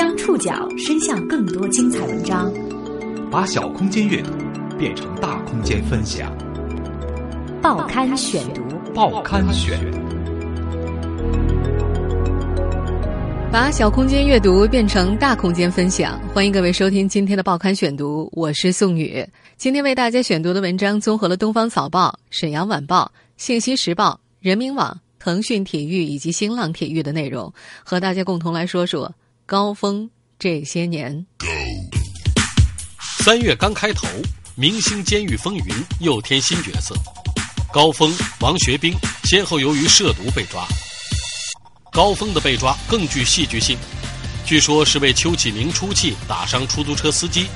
将触角伸向更多精彩文章，把小空间阅读变成大空间分享。报刊选读，报刊选，把小空间阅读变成大空间分享。欢迎各位收听今天的报刊选读，我是宋宇。今天为大家选读的文章综合了《东方早报》、《沈阳晚报》、《信息时报》、人民网、腾讯体育以及新浪体育的内容，和大家共同来说说高峰这些年。三月刚开头，明星监狱风云又添新角色。高峰、王学兵先后由于涉毒被抓。高峰的被抓更具戏剧性，据说是为邱启明出气打伤出租车司机，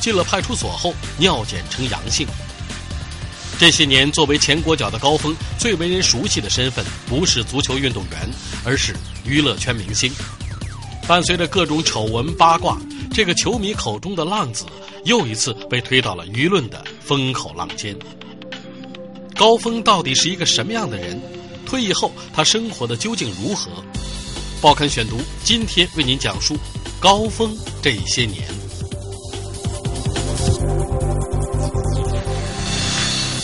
进了派出所后尿检呈阳性。这些年，作为前国脚的高峰，最为人熟悉的身份不是足球运动员，而是娱乐圈明星。伴随着各种丑闻八卦，这个球迷口中的浪子又一次被推到了舆论的风口浪尖。高峰到底是一个什么样的人？退役后他生活的究竟如何？报刊选读今天为您讲述高峰这些年。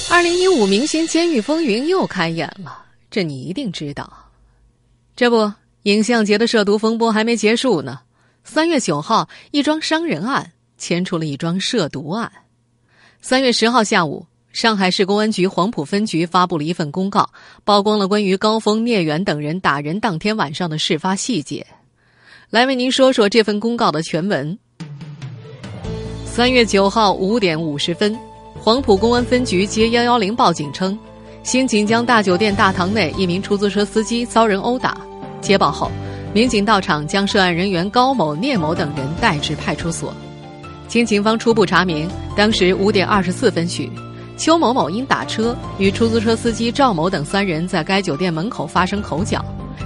二零一五明星监狱风云又开演了，这你一定知道。这不，影像节的涉毒风波还没结束呢。三月九号，一桩伤人案牵出了一桩涉毒案。三月十号下午。上海市公安局黄埔分局发布了一份公告，曝光了关于高峰、聂远等人打人当天晚上的事发细节。来为您说说这份公告的全文。三月九号五点五十分，黄埔公安分局接幺幺零报警称，新锦江大酒店大堂内一名出租车司机遭人殴打。接报后，民警到场将涉案人员高某、聂某等人带至派出所。经警方初步查明，当时五点二十四分许。邱某某因打车与出租车司机赵某等三人在该酒店门口发生口角，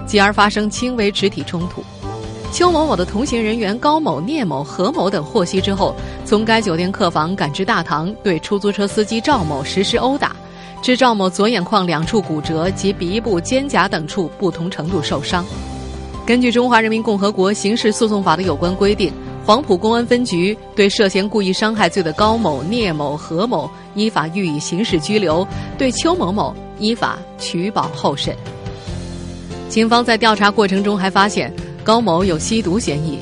继而发生轻微肢体冲突。邱某某的同行人员高某、聂某、何某等获悉之后，从该酒店客房赶至大堂，对出租车司机赵某实施殴打，致赵某左眼眶两处骨折及鼻部、肩胛等处不同程度受伤。根据《中华人民共和国刑事诉讼法》的有关规定。黄埔公安分局对涉嫌故意伤害罪的高某、聂某、何某依法予以刑事拘留，对邱某某依法取保候审。警方在调查过程中还发现高某有吸毒嫌疑，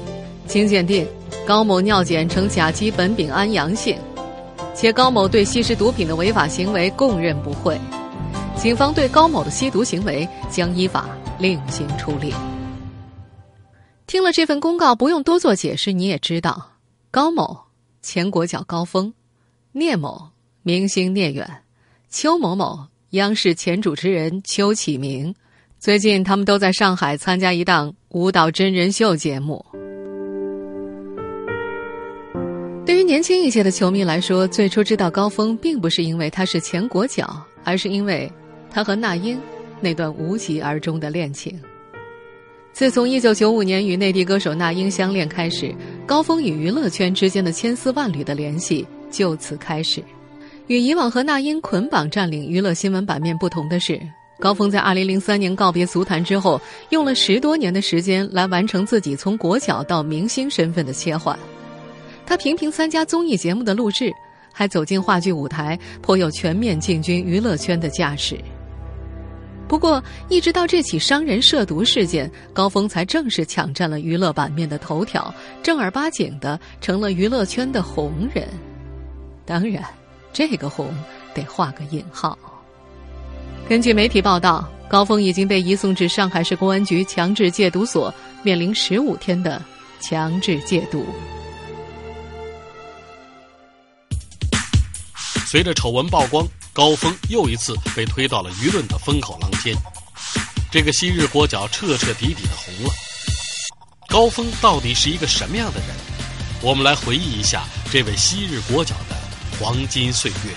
经鉴定，高某尿检呈甲基苯丙胺阳性，且高某对吸食毒品的违法行为供认不讳。警方对高某的吸毒行为将依法另行处理。听了这份公告，不用多做解释，你也知道，高某前国脚高峰，聂某明星聂远，邱某某央视前主持人邱启明，最近他们都在上海参加一档舞蹈真人秀节目。对于年轻一些的球迷来说，最初知道高峰，并不是因为他是前国脚，而是因为他和那英那段无疾而终的恋情。自从1995年与内地歌手那英相恋开始，高峰与娱乐圈之间的千丝万缕的联系就此开始。与以往和那英捆绑占领娱乐新闻版面不同的是，高峰在2003年告别足坛之后，用了十多年的时间来完成自己从国脚到明星身份的切换。他频频参加综艺节目的录制，还走进话剧舞台，颇有全面进军娱乐圈的架势。不过，一直到这起伤人涉毒事件，高峰才正式抢占了娱乐版面的头条，正儿八经的成了娱乐圈的红人。当然，这个“红”得画个引号。根据媒体报道，高峰已经被移送至上海市公安局强制戒毒所，面临十五天的强制戒毒。随着丑闻曝光。高峰又一次被推到了舆论的风口浪尖，这个昔日国脚彻彻底底的红了。高峰到底是一个什么样的人？我们来回忆一下这位昔日国脚的黄金岁月。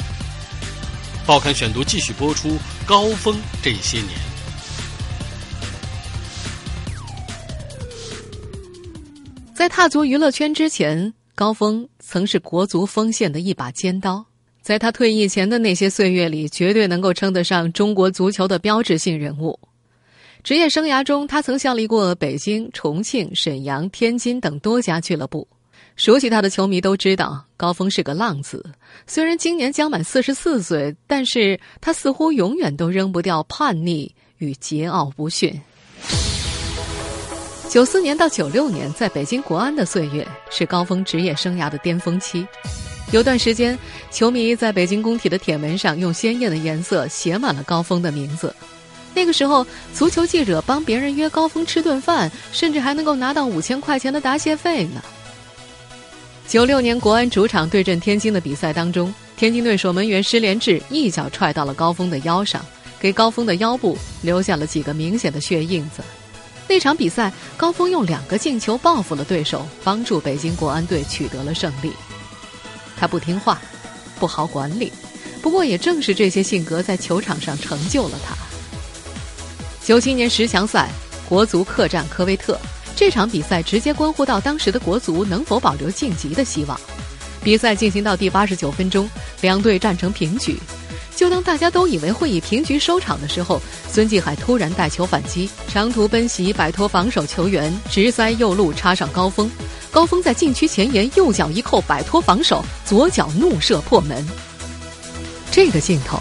报刊选读继续播出高峰这些年。在踏足娱乐圈之前，高峰曾是国足锋线的一把尖刀。在他退役前的那些岁月里，绝对能够称得上中国足球的标志性人物。职业生涯中，他曾效力过北京、重庆、沈阳、天津等多家俱乐部。熟悉他的球迷都知道，高峰是个浪子。虽然今年将满四十四岁，但是他似乎永远都扔不掉叛逆与桀骜不驯。九四年到九六年，在北京国安的岁月是高峰职业生涯的巅峰期。有段时间，球迷在北京工体的铁门上用鲜艳的颜色写满了高峰的名字。那个时候，足球记者帮别人约高峰吃顿饭，甚至还能够拿到五千块钱的答谢费呢。九六年国安主场对阵天津的比赛当中，天津队守门员施连志一脚踹到了高峰的腰上，给高峰的腰部留下了几个明显的血印子。那场比赛，高峰用两个进球报复了对手，帮助北京国安队取得了胜利。他不听话，不好管理，不过也正是这些性格在球场上成就了他。九七年十强赛，国足客战科威特。这场比赛直接关乎到当时的国足能否保留晋级的希望。比赛进行到第八十九分钟，两队战成平局。就当大家都以为会以平局收场的时候，孙继海突然带球反击，长途奔袭摆脱防守球员，直塞右路插上高峰。高峰在禁区前沿右脚一扣，摆脱防守，左脚怒射破门。这个镜头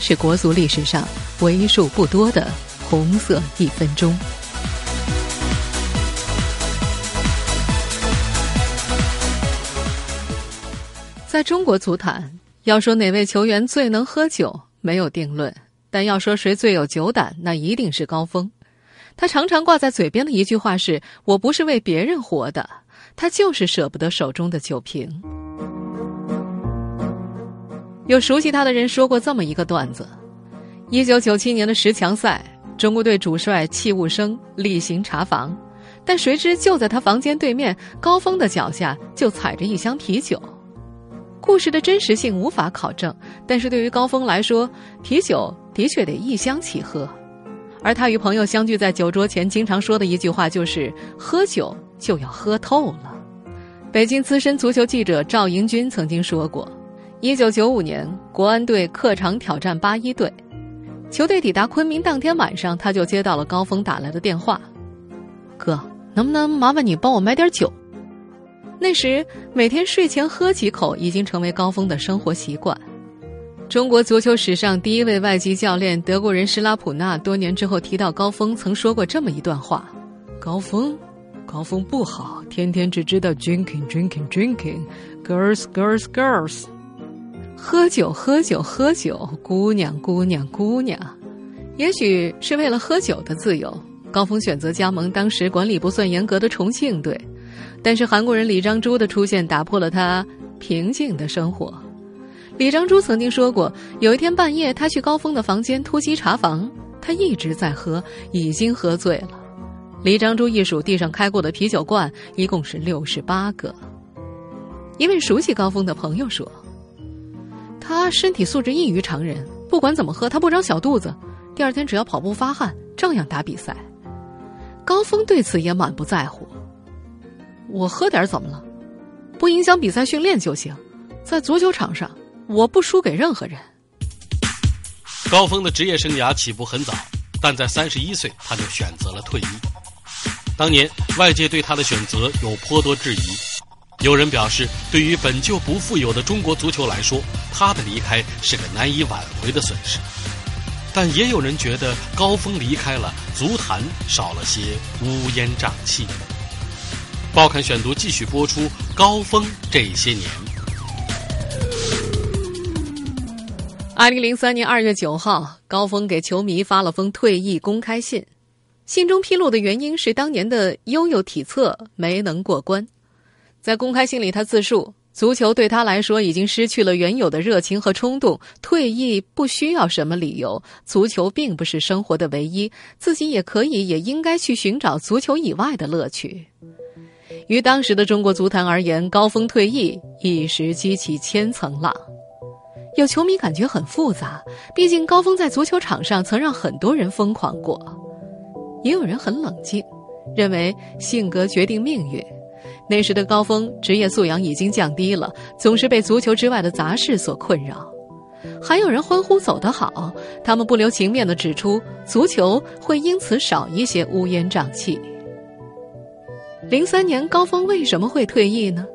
是国足历史上为数不多的红色一分钟。在中国足坛，要说哪位球员最能喝酒，没有定论；但要说谁最有酒胆，那一定是高峰。他常常挂在嘴边的一句话是：“我不是为别人活的，他就是舍不得手中的酒瓶。”有熟悉他的人说过这么一个段子：一九九七年的十强赛，中国队主帅戚务生例行查房，但谁知就在他房间对面，高峰的脚下就踩着一箱啤酒。故事的真实性无法考证，但是对于高峰来说，啤酒的确得一箱起喝。而他与朋友相聚在酒桌前，经常说的一句话就是：“喝酒就要喝透了。”北京资深足球记者赵迎军曾经说过：“一九九五年，国安队客场挑战八一队，球队抵达昆明当天晚上，他就接到了高峰打来的电话：‘哥，能不能麻烦你帮我买点酒？’”那时，每天睡前喝几口已经成为高峰的生活习惯。中国足球史上第一位外籍教练德国人施拉普纳多年之后提到高峰，曾说过这么一段话：“高峰，高峰不好，天天只知道 drinking drinking drinking，girls girls girls，喝酒喝酒喝酒，姑娘姑娘姑娘。也许是为了喝酒的自由，高峰选择加盟当时管理不算严格的重庆队。”但是韩国人李章洙的出现打破了他平静的生活。李章洙曾经说过，有一天半夜他去高峰的房间突击查房，他一直在喝，已经喝醉了。李章洙一数地上开过的啤酒罐，一共是六十八个。一位熟悉高峰的朋友说，他身体素质异于常人，不管怎么喝，他不长小肚子。第二天只要跑步发汗，照样打比赛。高峰对此也满不在乎。我喝点怎么了？不影响比赛训练就行。在足球场上，我不输给任何人。高峰的职业生涯起步很早，但在三十一岁他就选择了退役。当年外界对他的选择有颇多质疑，有人表示，对于本就不富有的中国足球来说，他的离开是个难以挽回的损失。但也有人觉得，高峰离开了，足坛少了些乌烟瘴气。报刊选读继续播出。高峰这些年，二零零三年二月九号，高峰给球迷发了封退役公开信，信中披露的原因是当年的悠悠体测没能过关。在公开信里，他自述：足球对他来说已经失去了原有的热情和冲动，退役不需要什么理由，足球并不是生活的唯一，自己也可以也应该去寻找足球以外的乐趣。于当时的中国足坛而言，高峰退役一时激起千层浪。有球迷感觉很复杂，毕竟高峰在足球场上曾让很多人疯狂过；也有人很冷静，认为性格决定命运。那时的高峰职业素养已经降低了，总是被足球之外的杂事所困扰。还有人欢呼走得好，他们不留情面地指出，足球会因此少一些乌烟瘴气。零三年，高峰为什么会退役呢？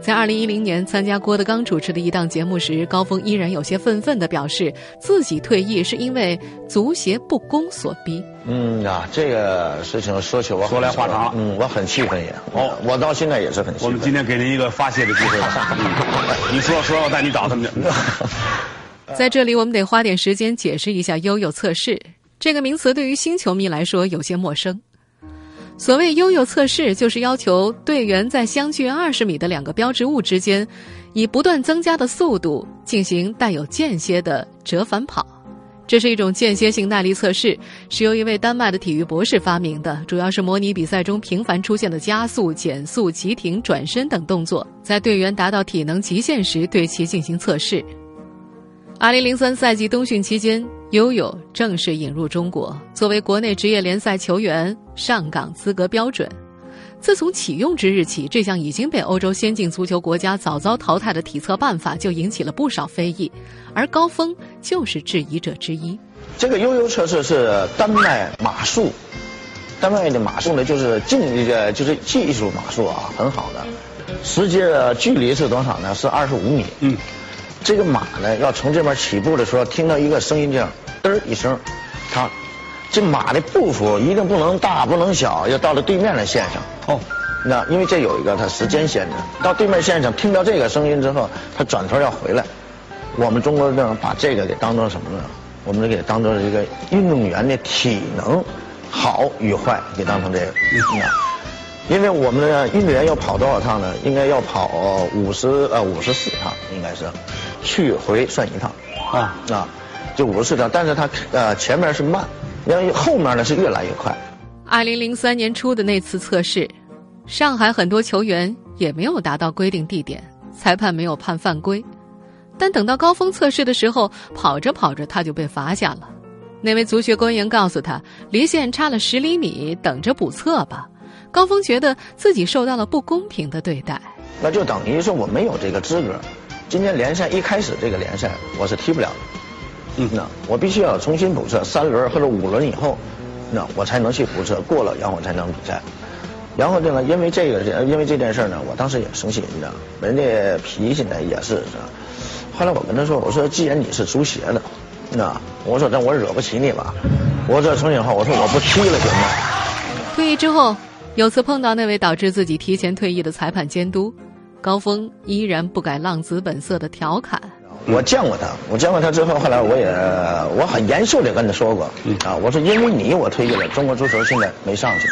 在二零一零年参加郭德纲主持的一档节目时，高峰依然有些愤愤地表示，自己退役是因为足协不公所逼。嗯啊，这个事情说起我说来话长，嗯，我很气愤也。哦，我到现在也是很气愤。我们今天给您一个发泄的机会 你说说，我带你找他们去。在这里，我们得花点时间解释一下“悠悠测试”这个名词，对于新球迷来说有些陌生。所谓悠悠测试，就是要求队员在相距二十米的两个标志物之间，以不断增加的速度进行带有间歇的折返跑。这是一种间歇性耐力测试，是由一位丹麦的体育博士发明的，主要是模拟比赛中频繁出现的加速、减速、急停、转身等动作，在队员达到体能极限时对其进行测试。二零零三赛季冬训期间，悠悠正式引入中国，作为国内职业联赛球员上岗资格标准。自从启用之日起，这项已经被欧洲先进足球国家早早淘汰的体测办法就引起了不少非议，而高峰就是质疑者之一。这个悠悠测试是丹麦马术，丹麦的马术呢，就是竞这个就是技术马术啊，很好的。实际距离是多少呢？是二十五米。嗯。这个马呢，要从这边起步的时候，听到一个声音，这样嘚一声，它这马的步幅一定不能大，不能小，要到了对面的线上。哦，那因为这有一个它时间限制，到对面线上听到这个声音之后，它转头要回来。我们中国人把这个给当做什么呢？我们给当做一个运动员的体能好与坏，给当成这个。因为我们的运动员要跑多少趟呢？应该要跑五十呃五十四趟，应该是，去回算一趟，啊啊，就五十四趟。但是他呃前面是慢，因为后面呢是越来越快。二零零三年初的那次测试，上海很多球员也没有达到规定地点，裁判没有判犯规。但等到高峰测试的时候，跑着跑着他就被罚下了。那位足协官员告诉他，离线差了十厘米，等着补测吧。高峰觉得自己受到了不公平的对待，那就等于说我没有这个资格。今年联赛一开始这个联赛我是踢不了的，嗯，那我必须要重新补测三轮或者五轮以后，那我才能去补测过了，然后我才能比赛。然后呢，因为这个因为这件事呢，我当时也生气，你知道，人家脾气呢也是是吧？后来我跟他说，我说既然你是足协的，那我说那我惹不起你吧？我说从今以后我说我不踢了行吗？退役之后。有次碰到那位导致自己提前退役的裁判监督，高峰依然不改浪子本色的调侃。我见过他，我见过他之后，后来我也我很严肃的跟他说过，啊，我说因为你我退役了，中国足球现在没上去。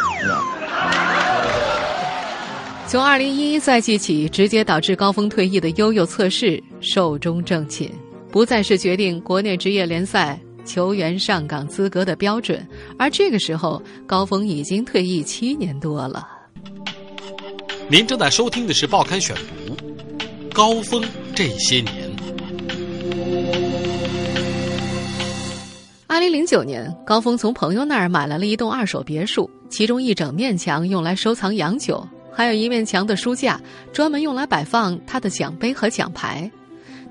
从二零一一赛季起，直接导致高峰退役的悠悠测试寿终正寝，不再是决定国内职业联赛。球员上岗资格的标准，而这个时候高峰已经退役七年多了。您正在收听的是《报刊选读》，高峰这些年。二零零九年，高峰从朋友那儿买来了一栋二手别墅，其中一整面墙用来收藏洋酒，还有一面墙的书架专门用来摆放他的奖杯和奖牌。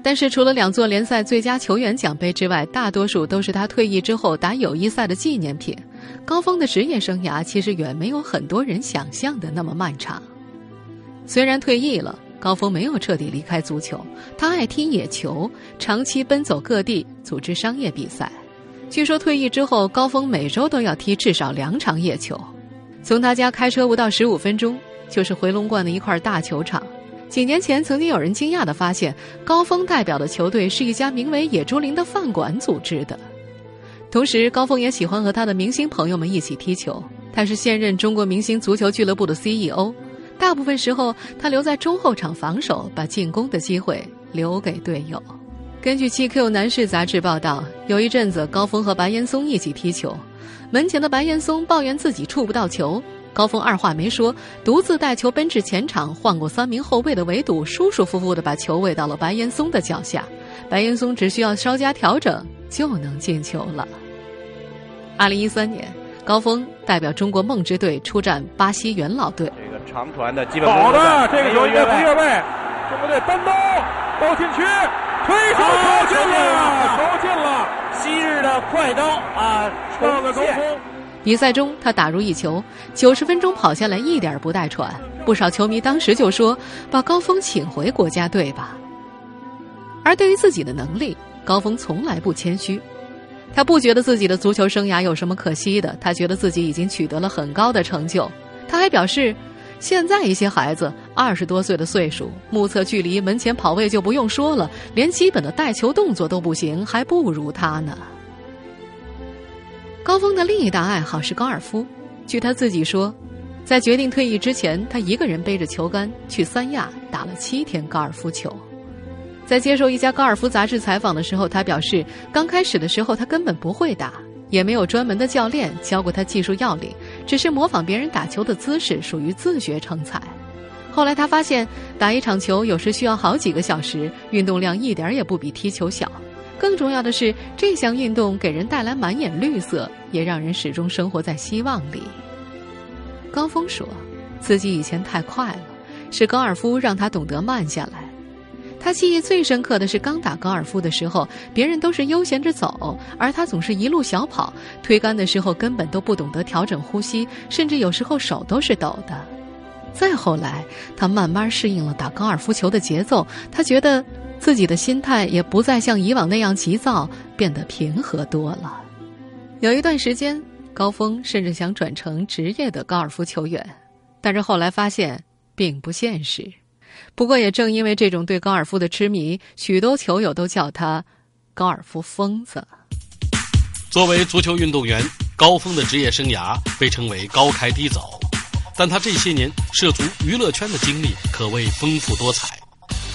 但是，除了两座联赛最佳球员奖杯之外，大多数都是他退役之后打友谊赛的纪念品。高峰的职业生涯其实远没有很多人想象的那么漫长。虽然退役了，高峰没有彻底离开足球，他爱踢野球，长期奔走各地组织商业比赛。据说退役之后，高峰每周都要踢至少两场野球。从他家开车不到十五分钟，就是回龙观的一块大球场。几年前，曾经有人惊讶地发现，高峰代表的球队是一家名为“野猪林”的饭馆组织的。同时，高峰也喜欢和他的明星朋友们一起踢球。他是现任中国明星足球俱乐部的 CEO，大部分时候他留在中后场防守，把进攻的机会留给队友。根据《七 Q 男士》杂志报道，有一阵子高峰和白岩松一起踢球，门前的白岩松抱怨自己触不到球。高峰二话没说，独自带球奔至前场，晃过三名后卫的围堵，舒舒服服地把球喂到了白岩松的脚下。白岩松只需要稍加调整就能进球了。二零一三年，高峰代表中国梦之队出战巴西元老队。这个长传的基本好的，这个球应该不越位，中国队单刀包禁区，推手投进了，投进了！昔日的快刀啊，到了高峰。比赛中，他打入一球，九十分钟跑下来一点不带喘。不少球迷当时就说：“把高峰请回国家队吧。”而对于自己的能力，高峰从来不谦虚。他不觉得自己的足球生涯有什么可惜的，他觉得自己已经取得了很高的成就。他还表示，现在一些孩子二十多岁的岁数，目测距离、门前跑位就不用说了，连基本的带球动作都不行，还不如他呢。高峰的另一大爱好是高尔夫。据他自己说，在决定退役之前，他一个人背着球杆去三亚打了七天高尔夫球。在接受一家高尔夫杂志采访的时候，他表示，刚开始的时候他根本不会打，也没有专门的教练教过他技术要领，只是模仿别人打球的姿势，属于自学成才。后来他发现，打一场球有时需要好几个小时，运动量一点也不比踢球小。更重要的是，这项运动给人带来满眼绿色，也让人始终生活在希望里。高峰说，自己以前太快了，是高尔夫让他懂得慢下来。他记忆最深刻的是刚打高尔夫的时候，别人都是悠闲着走，而他总是一路小跑，推杆的时候根本都不懂得调整呼吸，甚至有时候手都是抖的。再后来，他慢慢适应了打高尔夫球的节奏，他觉得。自己的心态也不再像以往那样急躁，变得平和多了。有一段时间，高峰甚至想转成职业的高尔夫球员，但是后来发现并不现实。不过，也正因为这种对高尔夫的痴迷，许多球友都叫他“高尔夫疯子”。作为足球运动员，高峰的职业生涯被称为高开低走，但他这些年涉足娱乐圈的经历可谓丰富多彩。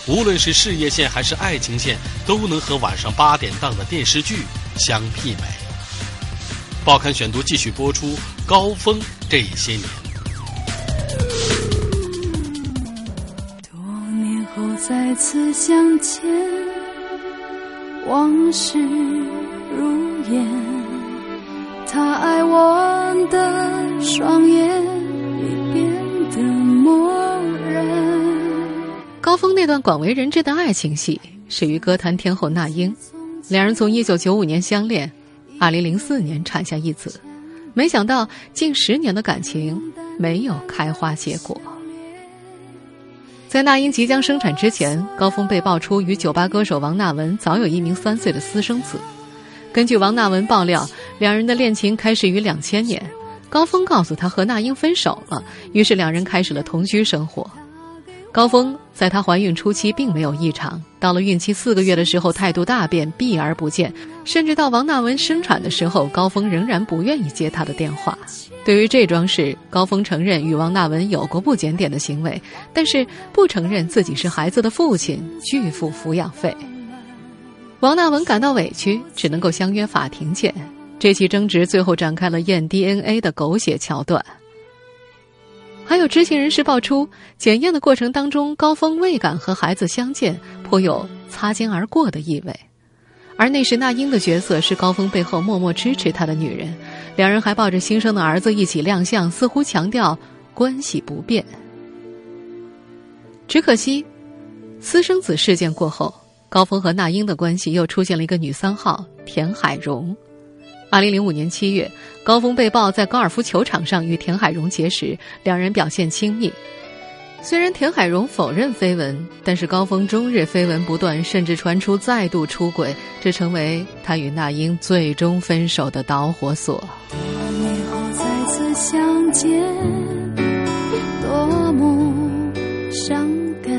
无论是事业线还是爱情线，都能和晚上八点档的电视剧相媲美。报刊选读继续播出《高峰这些年》。再次相见，往事如烟，他爱我的双眼已变得漠然。高峰那段广为人知的爱情戏，始于歌坛天后那英。两人从一九九五年相恋，二零零四年产下一子。没想到近十年的感情没有开花结果。在那英即将生产之前，高峰被爆出与酒吧歌手王娜文早有一名三岁的私生子。根据王娜文爆料，两人的恋情开始于两千年。高峰告诉他和那英分手了，于是两人开始了同居生活。高峰在她怀孕初期并没有异常，到了孕期四个月的时候态度大变，避而不见，甚至到王娜文生产的时候，高峰仍然不愿意接她的电话。对于这桩事，高峰承认与王娜文有过不检点的行为，但是不承认自己是孩子的父亲，拒付抚养费。王娜文感到委屈，只能够相约法庭见。这起争执最后展开了验 DNA 的狗血桥段。还有知情人士爆出，检验的过程当中，高峰未敢和孩子相见，颇有擦肩而过的意味。而那时那英的角色是高峰背后默默支持他的女人，两人还抱着新生的儿子一起亮相，似乎强调关系不变。只可惜，私生子事件过后，高峰和那英的关系又出现了一个女三号田海蓉。二零零五年七月，高峰被曝在高尔夫球场上与田海蓉结识，两人表现亲密。虽然田海蓉否认绯闻，但是高峰终日绯闻不断，甚至传出再度出轨，这成为他与那英最终分手的导火索。多年后再次相见，多么伤感。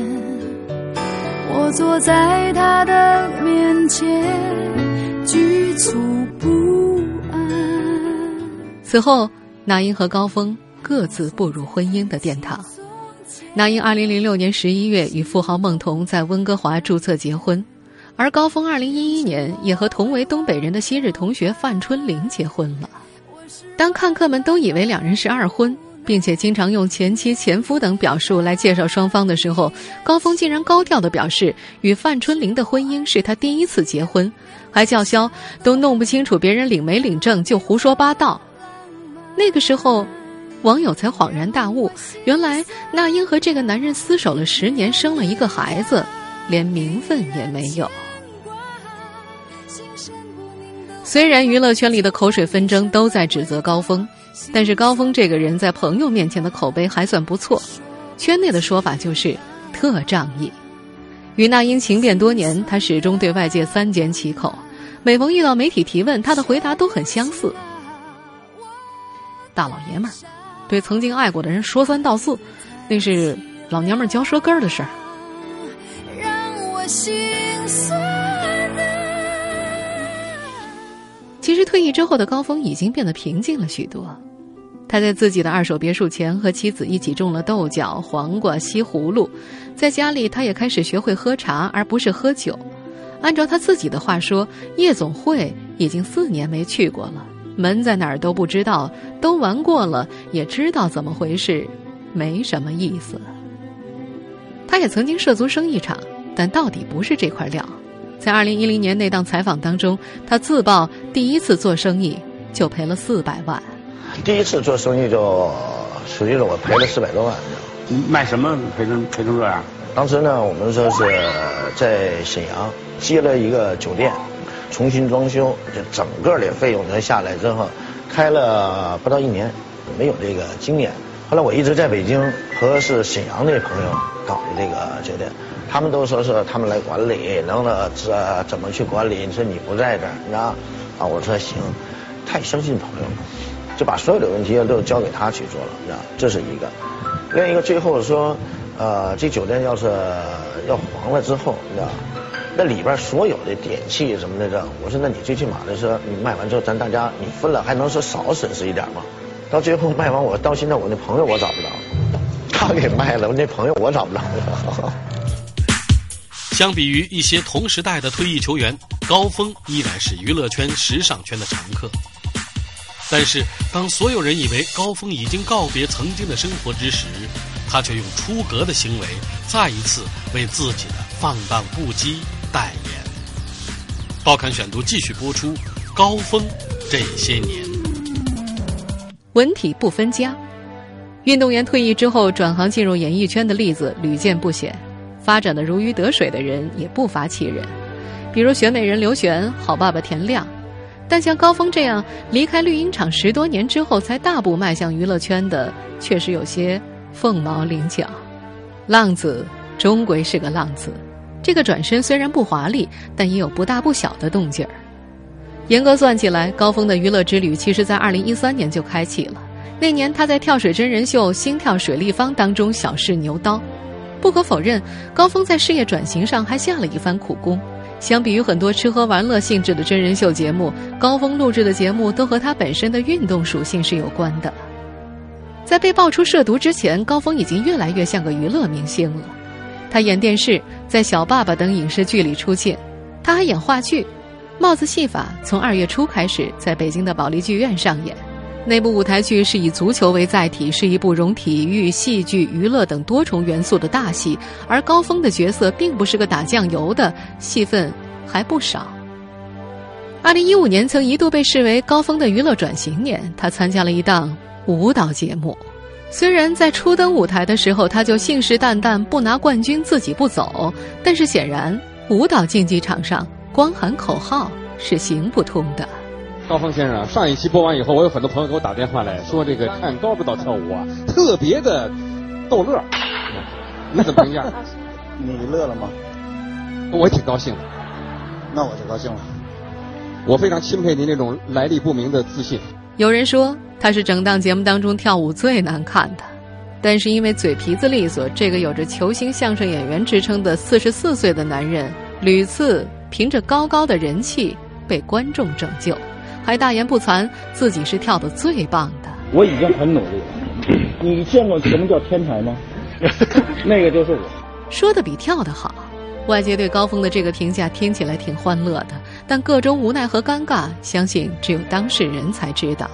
我坐在他的面前，局促。此后，那英和高峰各自步入婚姻的殿堂。那英二零零六年十一月与富豪孟彤在温哥华注册结婚，而高峰二零一一年也和同为东北人的昔日同学范春玲结婚了。当看客们都以为两人是二婚，并且经常用前妻、前夫等表述来介绍双方的时候，高峰竟然高调的表示与范春玲的婚姻是他第一次结婚，还叫嚣都弄不清楚别人领没领证就胡说八道。那个时候，网友才恍然大悟，原来那英和这个男人厮守了十年，生了一个孩子，连名分也没有。虽然娱乐圈里的口水纷争都在指责高峰，但是高峰这个人在朋友面前的口碑还算不错，圈内的说法就是特仗义。与那英情变多年，他始终对外界三缄其口，每逢遇到媒体提问，他的回答都很相似。大老爷们儿对曾经爱过的人说三道四，那是老娘们儿嚼舌根儿的事儿。让我心酸。其实退役之后的高峰已经变得平静了许多，他在自己的二手别墅前和妻子一起种了豆角、黄瓜、西葫芦，在家里他也开始学会喝茶而不是喝酒。按照他自己的话说，夜总会已经四年没去过了，门在哪儿都不知道，都玩过了也知道怎么回事，没什么意思。他也曾经涉足生意场，但到底不是这块料。在二零一零年那档采访当中，他自曝第一次做生意就赔了四百万。第一次做生意就实际上我赔了四百多万。卖什么赔成赔成这样？当时呢，我们说是在沈阳接了一个酒店，重新装修，就整个的费用呢下来之后，开了不到一年，没有这个经验。后来我一直在北京和是沈阳的朋友搞的这个酒店。他们都说是他们来管理，能了这怎么去管理？你说你不在这儿，你知道？啊，我说行，太相信朋友了，就把所有的问题都交给他去做了，你知道？这是一个。另一个最后说，呃，这酒店要是要黄了之后，你知道？那里边所有的电器什么的，这我说那你最起码的是你卖完之后，咱大家你分了，还能说少损失一点吗？到最后卖完，我到现在我那朋友我找不着，他给卖了，我那朋友我找不着了。相比于一些同时代的退役球员，高峰依然是娱乐圈、时尚圈的常客。但是，当所有人以为高峰已经告别曾经的生活之时，他却用出格的行为再一次为自己的放荡不羁代言。报刊选读继续播出：高峰这些年，文体不分家。运动员退役之后转行进入演艺圈的例子屡见不鲜。发展的如鱼得水的人也不乏其人，比如选美人刘璇、好爸爸田亮。但像高峰这样离开绿茵场十多年之后才大步迈向娱乐圈的，确实有些凤毛麟角。浪子终归是个浪子，这个转身虽然不华丽，但也有不大不小的动静儿。严格算起来，高峰的娱乐之旅其实在二零一三年就开启了。那年他在跳水真人秀《心跳水立方》当中小试牛刀。不可否认，高峰在事业转型上还下了一番苦功。相比于很多吃喝玩乐性质的真人秀节目，高峰录制的节目都和他本身的运动属性是有关的。在被爆出涉毒之前，高峰已经越来越像个娱乐明星了。他演电视，在《小爸爸》等影视剧里出现；他还演话剧，《帽子戏法》从二月初开始在北京的保利剧院上演。那部舞台剧是以足球为载体，是一部融体育、戏剧、娱乐等多重元素的大戏。而高峰的角色并不是个打酱油的，戏份还不少。二零一五年曾一度被视为高峰的娱乐转型年，他参加了一档舞蹈节目。虽然在初登舞台的时候他就信誓旦旦不拿冠军自己不走，但是显然舞蹈竞技场上光喊口号是行不通的。高峰先生，上一期播完以后，我有很多朋友给我打电话来说，这个看高指导跳舞啊，特别的逗乐。你怎么评价？你乐了吗？我挺高兴的。那我就高兴了。我非常钦佩您这种来历不明的自信。有人说他是整档节目当中跳舞最难看的，但是因为嘴皮子利索，这个有着球星相声演员之称的四十四岁的男人，屡次凭着高高的人气被观众拯救。还大言不惭自己是跳的最棒的。我已经很努力了。你见过什么叫天才吗？那个就是我。说的比跳的好。外界对高峰的这个评价听起来挺欢乐的，但各种无奈和尴尬，相信只有当事人才知道。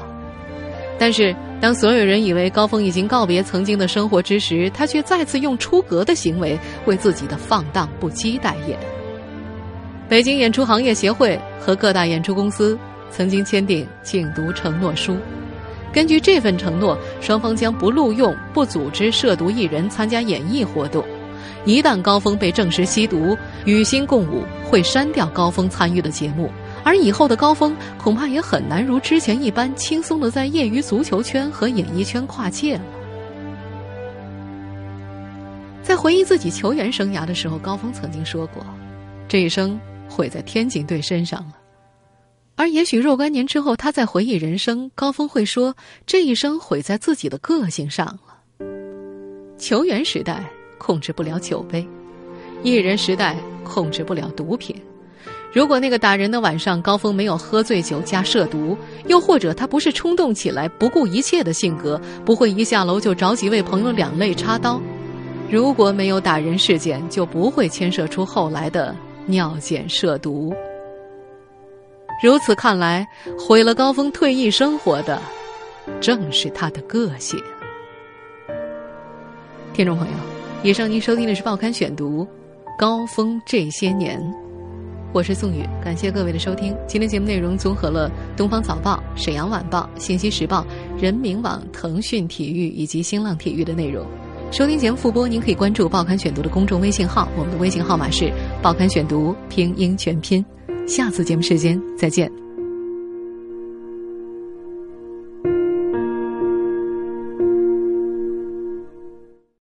但是，当所有人以为高峰已经告别曾经的生活之时，他却再次用出格的行为为自己的放荡不羁代言。北京演出行业协会和各大演出公司。曾经签订禁毒承诺书，根据这份承诺，双方将不录用、不组织涉毒艺人参加演艺活动。一旦高峰被证实吸毒，与星共舞会删掉高峰参与的节目，而以后的高峰恐怕也很难如之前一般轻松的在业余足球圈和演艺圈跨界了。在回忆自己球员生涯的时候，高峰曾经说过：“这一生毁在天津队身上了。”而也许若干年之后，他在回忆人生，高峰会说：“这一生毁在自己的个性上了。”球员时代控制不了酒杯，艺人时代控制不了毒品。如果那个打人的晚上，高峰没有喝醉酒加涉毒，又或者他不是冲动起来不顾一切的性格，不会一下楼就找几位朋友两肋插刀。如果没有打人事件，就不会牵涉出后来的尿检涉毒。如此看来，毁了高峰退役生活的，正是他的个性。听众朋友，以上您收听的是《报刊选读》，高峰这些年。我是宋宇，感谢各位的收听。今天节目内容综合了《东方早报》《沈阳晚报》《信息时报》《人民网》《腾讯体育》以及新浪体育的内容。收听节目复播，您可以关注《报刊选读》的公众微信号，我们的微信号码是《报刊选读》拼音全拼。下次节目时间再见。